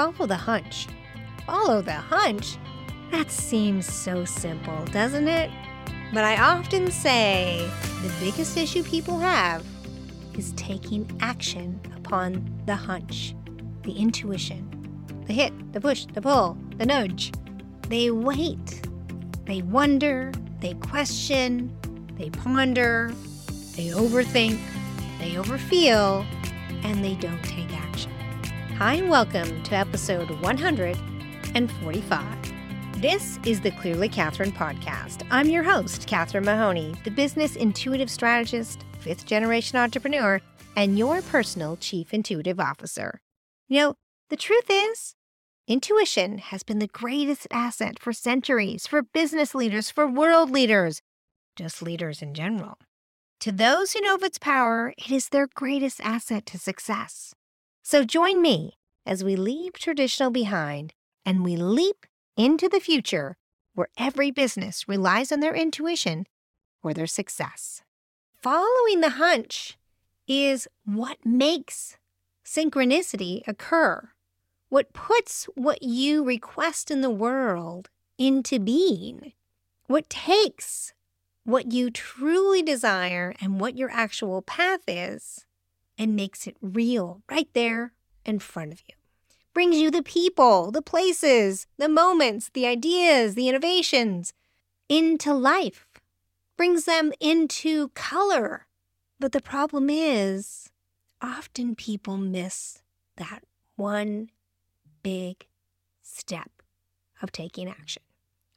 follow the hunch. Follow the hunch? That seems so simple, doesn't it? But I often say the biggest issue people have is taking action upon the hunch, the intuition, the hit, the push, the pull, the nudge. They wait. They wonder, they question, they ponder, they overthink, they overfeel, and they don't take action. Hi, and welcome to episode 145. This is the Clearly Catherine podcast. I'm your host, Catherine Mahoney, the business intuitive strategist, fifth generation entrepreneur, and your personal chief intuitive officer. You know, the truth is, intuition has been the greatest asset for centuries, for business leaders, for world leaders, just leaders in general. To those who know of its power, it is their greatest asset to success. So join me as we leave traditional behind and we leap into the future where every business relies on their intuition for their success. Following the hunch is what makes synchronicity occur, what puts what you request in the world into being, what takes what you truly desire and what your actual path is and makes it real right there in front of you. Brings you the people, the places, the moments, the ideas, the innovations into life, brings them into color. But the problem is, often people miss that one big step of taking action.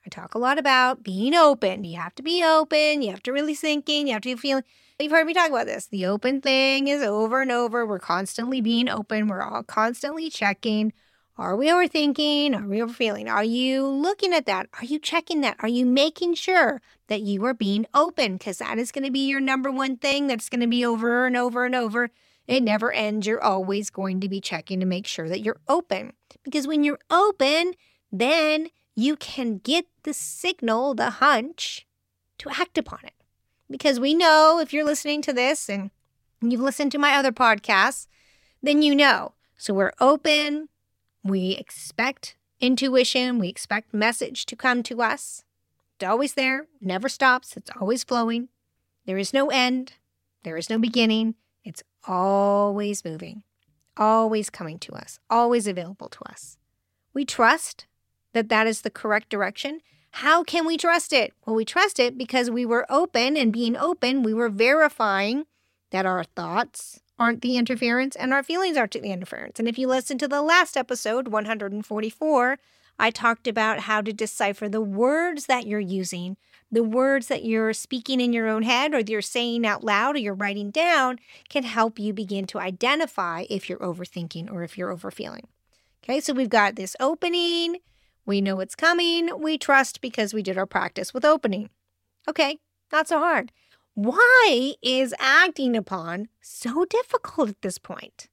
I talk a lot about being open. You have to be open. You have to really sink in. You have to be feeling. You've heard me talk about this. The open thing is over and over. We're constantly being open. We're all constantly checking. Are we overthinking? Are we overfeeling? Are you looking at that? Are you checking that? Are you making sure that you are being open? Because that is going to be your number one thing that's going to be over and over and over. It never ends. You're always going to be checking to make sure that you're open. Because when you're open, then you can get the signal, the hunch, to act upon it. Because we know if you're listening to this and you've listened to my other podcasts, then you know. So we're open, we expect intuition, we expect message to come to us. It's always there, never stops, it's always flowing. There is no end, there is no beginning. It's always moving, always coming to us, always available to us. We trust that that is the correct direction. How can we trust it? Well, we trust it because we were open, and being open, we were verifying that our thoughts aren't the interference and our feelings aren't the interference. And if you listen to the last episode, 144, I talked about how to decipher the words that you're using, the words that you're speaking in your own head or you're saying out loud or you're writing down can help you begin to identify if you're overthinking or if you're overfeeling. Okay, so we've got this opening, we know it's coming. We trust because we did our practice with opening. Okay, not so hard. Why is acting upon so difficult at this point?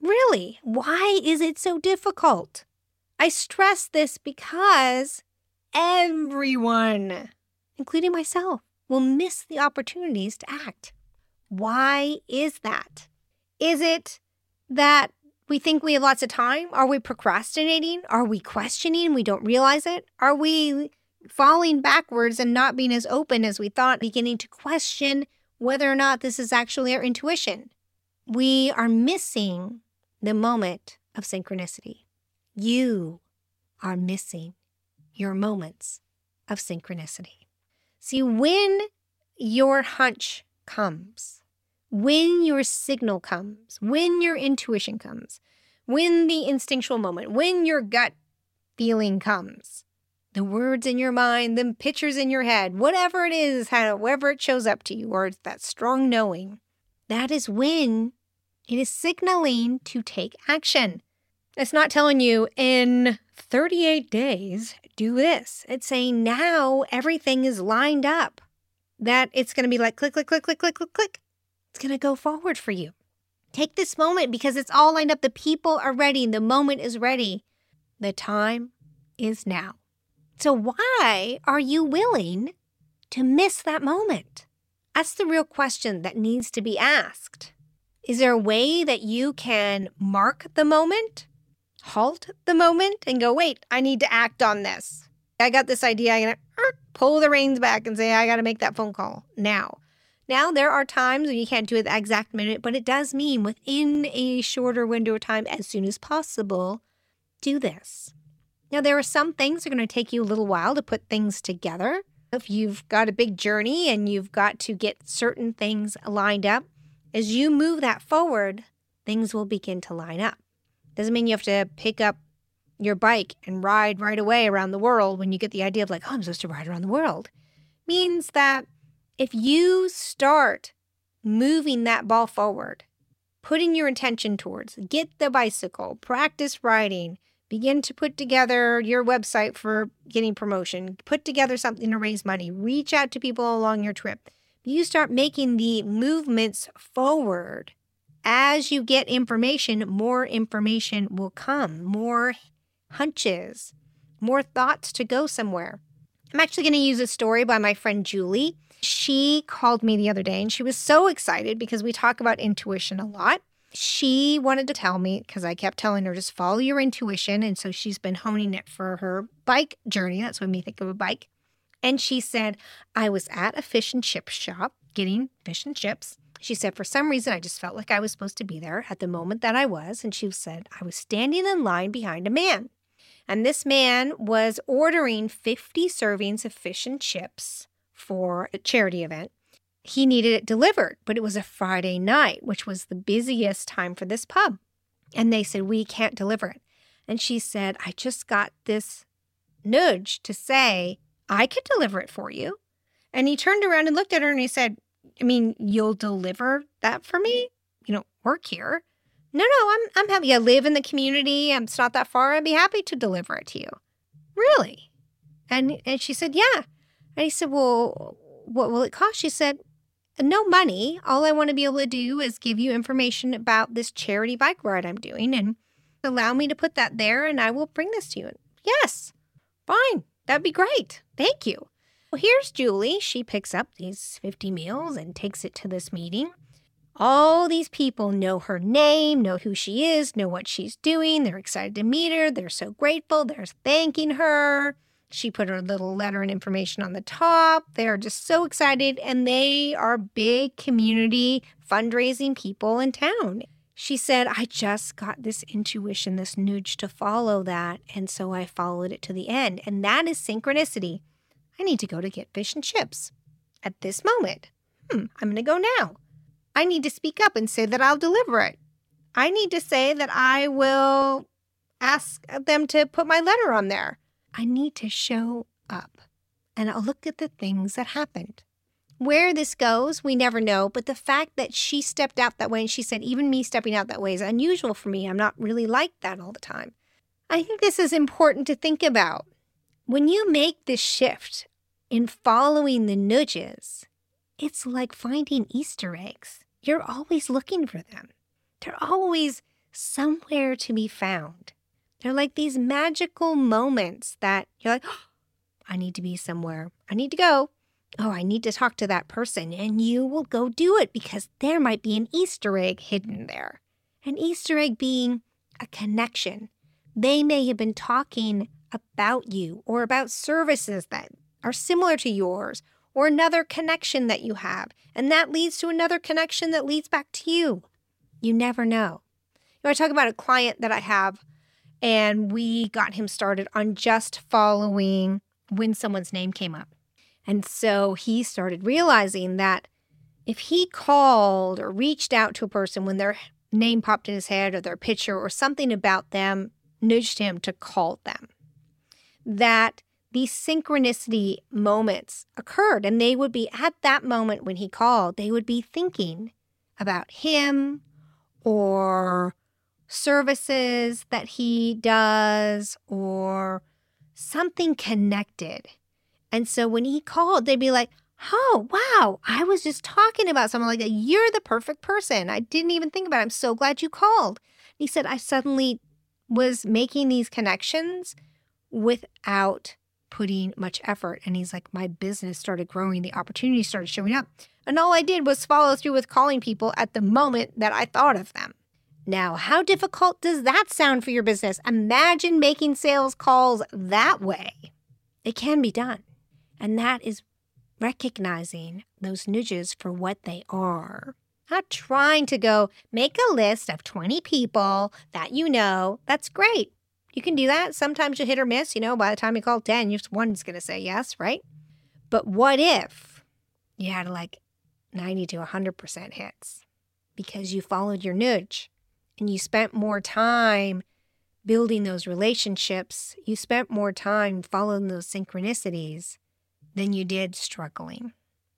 Really, why is it so difficult? I stress this because everyone, including myself, will miss the opportunities to act. Why is that? Is it that we think we have lots of time. Are we procrastinating? Are we questioning? We don't realize it. Are we falling backwards and not being as open as we thought, beginning to question whether or not this is actually our intuition? We are missing the moment of synchronicity. You are missing your moments of synchronicity. See, when your hunch comes, when your signal comes, when your intuition comes, when the instinctual moment, when your gut feeling comes, the words in your mind, the pictures in your head, whatever it is, however it shows up to you, or it's that strong knowing, that is when it is signaling to take action. It's not telling you in 38 days, do this. It's saying now everything is lined up, that it's going to be like click, click, click, click, click, click, click. It's going to go forward for you. Take this moment because it's all lined up. The people are ready. The moment is ready. The time is now. So, why are you willing to miss that moment? That's the real question that needs to be asked. Is there a way that you can mark the moment? halt the moment and go, wait, I need to act on this. I got this idea. I'm going to uh, pull the reins back and say, I got to make that phone call now. Now, there are times when you can't do it the exact minute, but it does mean within a shorter window of time, as soon as possible, do this. Now, there are some things that are going to take you a little while to put things together. If you've got a big journey and you've got to get certain things lined up, as you move that forward, things will begin to line up. Doesn't mean you have to pick up your bike and ride right away around the world when you get the idea of like, oh, I'm supposed to ride around the world. Means that if you start moving that ball forward, putting your intention towards, get the bicycle, practice riding, begin to put together your website for getting promotion, put together something to raise money, reach out to people along your trip. You start making the movements forward. As you get information, more information will come, more hunches, more thoughts to go somewhere. I'm actually going to use a story by my friend Julie. She called me the other day and she was so excited because we talk about intuition a lot. She wanted to tell me because I kept telling her just follow your intuition. And so she's been honing it for her bike journey. That's what made me think of a bike. And she said, I was at a fish and chip shop getting fish and chips. She said, for some reason, I just felt like I was supposed to be there at the moment that I was. And she said, I was standing in line behind a man. And this man was ordering 50 servings of fish and chips for a charity event. He needed it delivered, but it was a Friday night, which was the busiest time for this pub. And they said, We can't deliver it. And she said, I just got this nudge to say, I could deliver it for you. And he turned around and looked at her and he said, I mean, you'll deliver that for me? You don't work here. No, no, I'm I'm happy. I live in the community. It's not that far. I'd be happy to deliver it to you. Really? And and she said, Yeah. And he said, Well, what will it cost? She said, No money. All I want to be able to do is give you information about this charity bike ride I'm doing and allow me to put that there and I will bring this to you. And, Yes, fine. That'd be great. Thank you. Well, here's Julie. She picks up these 50 meals and takes it to this meeting. All these people know her name, know who she is, know what she's doing. They're excited to meet her. They're so grateful. They're thanking her. She put her little letter and information on the top. They're just so excited, and they are big community fundraising people in town. She said, I just got this intuition, this nudge to follow that. And so I followed it to the end. And that is synchronicity. I need to go to get fish and chips at this moment. Hmm, I'm going to go now. I need to speak up and say that I'll deliver it. I need to say that I will ask them to put my letter on there. I need to show up and I'll look at the things that happened. Where this goes, we never know, but the fact that she stepped out that way and she said, even me stepping out that way is unusual for me. I'm not really like that all the time. I think this is important to think about. When you make this shift in following the nudges, it's like finding Easter eggs. You're always looking for them, they're always somewhere to be found. They're like these magical moments that you're like, oh, I need to be somewhere. I need to go. Oh, I need to talk to that person. And you will go do it because there might be an Easter egg hidden there. An Easter egg being a connection. They may have been talking about you or about services that are similar to yours or another connection that you have. And that leads to another connection that leads back to you. You never know. You know, I talk about a client that I have, and we got him started on just following when someone's name came up. And so he started realizing that if he called or reached out to a person when their name popped in his head or their picture or something about them nudged him to call them, that these synchronicity moments occurred. And they would be at that moment when he called, they would be thinking about him or services that he does or something connected. And so when he called, they'd be like, Oh, wow, I was just talking about someone like that. You're the perfect person. I didn't even think about it. I'm so glad you called. He said, I suddenly was making these connections without putting much effort. And he's like, my business started growing, the opportunities started showing up. And all I did was follow through with calling people at the moment that I thought of them. Now, how difficult does that sound for your business? Imagine making sales calls that way. It can be done. And that is recognizing those nudges for what they are. Not trying to go make a list of 20 people that you know. That's great. You can do that. Sometimes you hit or miss. You know, by the time you call 10, you one's going to say yes, right? But what if you had like 90 to 100% hits because you followed your nudge and you spent more time building those relationships? You spent more time following those synchronicities than you did struggling.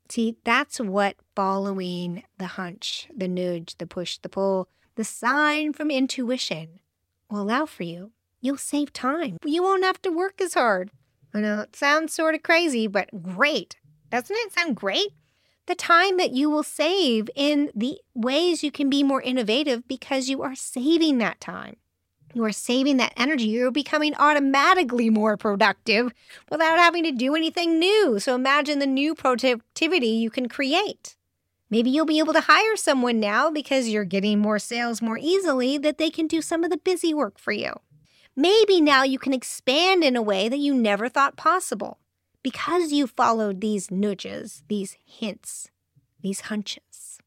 See, that's what following the hunch, the nudge, the push, the pull, the sign from intuition will allow for you. You'll save time. You won't have to work as hard. I know it sounds sort of crazy, but great. Doesn't it sound great? The time that you will save in the ways you can be more innovative because you are saving that time. You are saving that energy. You're becoming automatically more productive without having to do anything new. So imagine the new productivity you can create. Maybe you'll be able to hire someone now because you're getting more sales more easily that they can do some of the busy work for you. Maybe now you can expand in a way that you never thought possible because you followed these nudges, these hints, these hunches.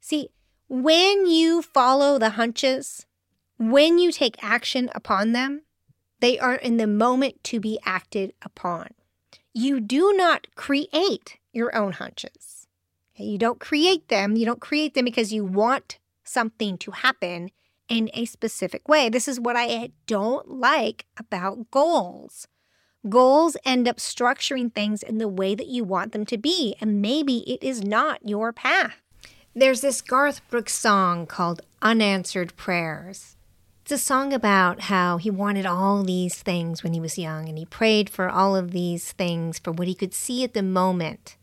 See, when you follow the hunches, when you take action upon them, they are in the moment to be acted upon. You do not create your own hunches. You don't create them. You don't create them because you want something to happen in a specific way. This is what I don't like about goals. Goals end up structuring things in the way that you want them to be, and maybe it is not your path. There's this Garth Brooks song called Unanswered Prayers. It's a song about how he wanted all these things when he was young and he prayed for all of these things for what he could see at the moment.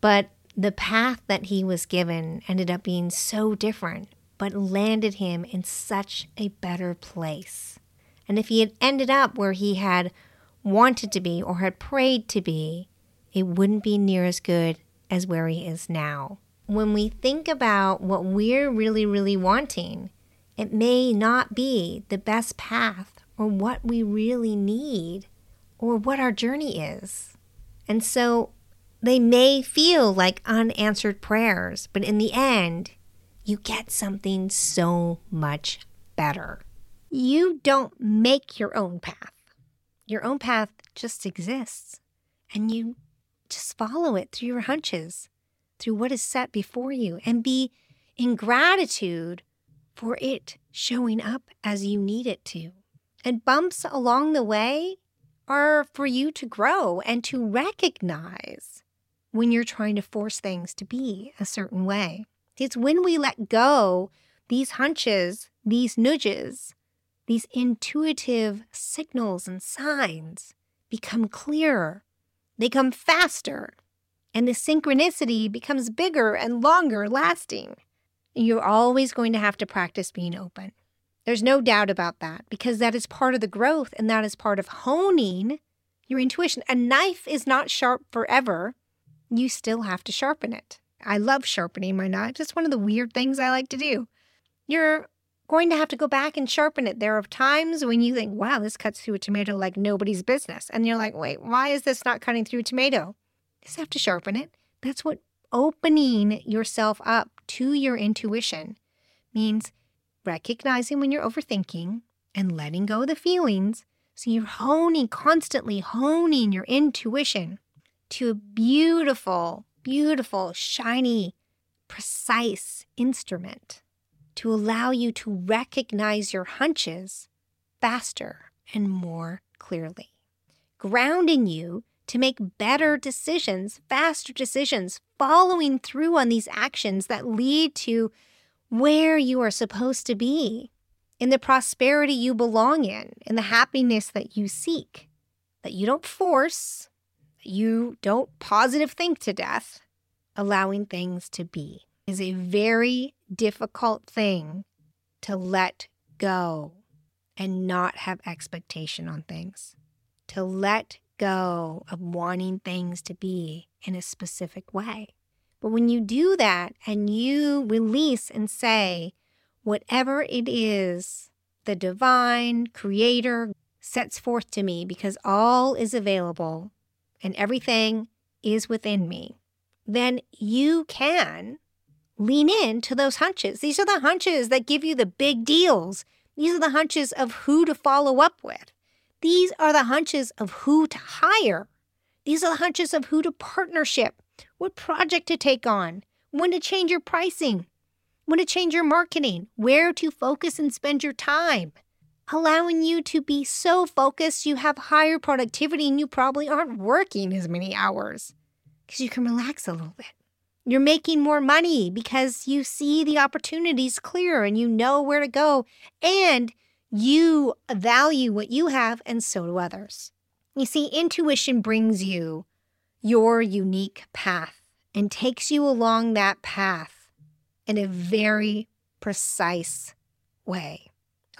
But the path that he was given ended up being so different, but landed him in such a better place. And if he had ended up where he had wanted to be or had prayed to be, it wouldn't be near as good as where he is now. When we think about what we're really, really wanting, it may not be the best path or what we really need or what our journey is. And so they may feel like unanswered prayers, but in the end, you get something so much better. You don't make your own path. Your own path just exists, and you just follow it through your hunches, through what is set before you, and be in gratitude for it showing up as you need it to. And bumps along the way are for you to grow and to recognize when you're trying to force things to be a certain way. It's when we let go these hunches, these nudges, these intuitive signals and signs become clearer, they come faster, and the synchronicity becomes bigger and longer lasting. You're always going to have to practice being open. There's no doubt about that because that is part of the growth and that is part of honing your intuition. A knife is not sharp forever. You still have to sharpen it. I love sharpening my knife. It's one of the weird things I like to do. You're going to have to go back and sharpen it. There are times when you think, wow, this cuts through a tomato like nobody's business. And you're like, wait, why is this not cutting through a tomato? You just have to sharpen it. That's what opening yourself up to your intuition means recognizing when you're overthinking and letting go of the feelings. So you're honing, constantly honing your intuition to a beautiful, beautiful, shiny, precise instrument to allow you to recognize your hunches faster and more clearly, grounding you to make better decisions, faster decisions, following through on these actions that lead to where you are supposed to be, in the prosperity you belong in, in the happiness that you seek, that you don't force, you don't positive think to death, allowing things to be is a very difficult thing to let go and not have expectation on things. To let go of wanting things to be in a specific way. But when you do that and you release and say, whatever it is the divine creator sets forth to me because all is available and everything is within me, then you can lean in to those hunches. These are the hunches that give you the big deals. These are the hunches of who to follow up with. These are the hunches of who to hire. These are the hunches of who to partnership, what project to take on, when to change your pricing, when to change your marketing, where to focus and spend your time, allowing you to be so focused you have higher productivity and you probably aren't working as many hours because you can relax a little bit. You're making more money because you see the opportunities clear and you know where to go and you value what you have and so do others. You see, intuition brings you your unique path and takes you along that path in a very precise way.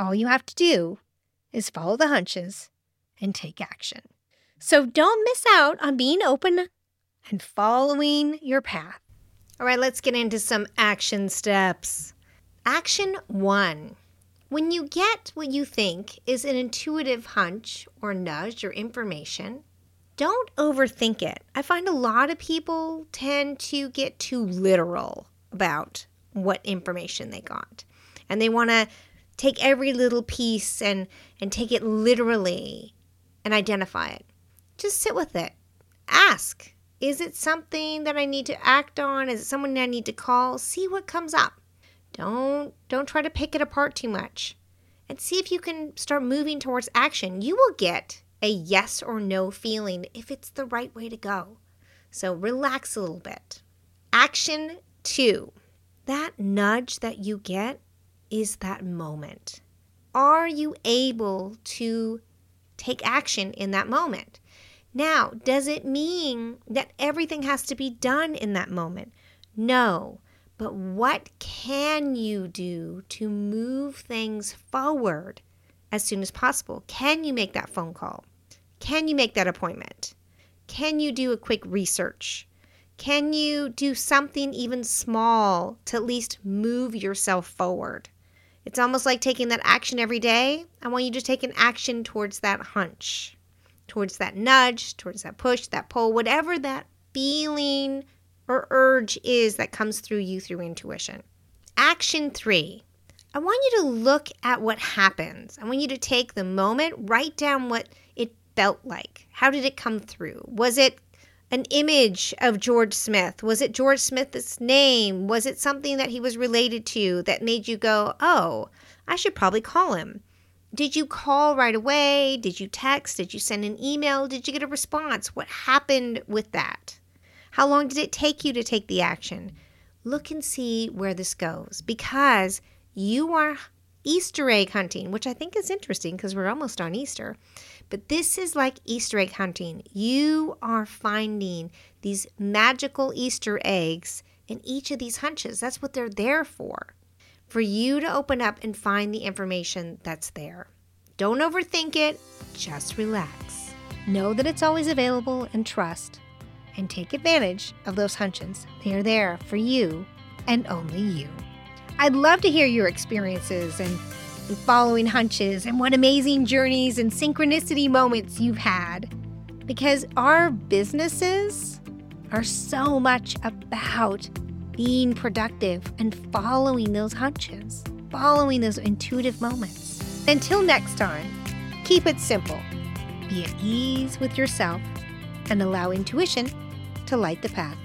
All you have to do is follow the hunches and take action. So don't miss out on being open and following your path. All right, let's get into some action steps. Action one when you get what you think is an intuitive hunch or nudge or information, don't overthink it. I find a lot of people tend to get too literal about what information they got. And they want to take every little piece and and take it literally and identify it. Just sit with it. Ask, is it something that I need to act on? Is it someone I need to call? See what comes up. Don't don't try to pick it apart too much. And see if you can start moving towards action. You will get a yes or no feeling if it's the right way to go. So relax a little bit. Action 2. That nudge that you get is that moment. Are you able to take action in that moment? Now, does it mean that everything has to be done in that moment? No. But what can you do to move things forward as soon as possible? Can you make that phone call? Can you make that appointment? Can you do a quick research? Can you do something even small to at least move yourself forward? It's almost like taking that action every day. I want you to take an action towards that hunch, towards that nudge, towards that push, that pull, whatever that feeling or urge is that comes through you through intuition. Action three I want you to look at what happens. I want you to take the moment, write down what it felt like. How did it come through? Was it an image of George Smith? Was it George Smith's name? Was it something that he was related to that made you go, oh, I should probably call him? Did you call right away? Did you text? Did you send an email? Did you get a response? What happened with that? How long did it take you to take the action? Look and see where this goes because you are Easter egg hunting, which I think is interesting because we're almost on Easter. But this is like Easter egg hunting. You are finding these magical Easter eggs in each of these hunches. That's what they're there for. For you to open up and find the information that's there. Don't overthink it, just relax. Know that it's always available and trust and take advantage of those hunches. They are there for you and only you. I'd love to hear your experiences and following hunches and what amazing journeys and synchronicity moments you've had. Because our businesses are so much about being productive and following those hunches, following those intuitive moments. Until next time, keep it simple. Be at ease with yourself and allow intuition to light the path.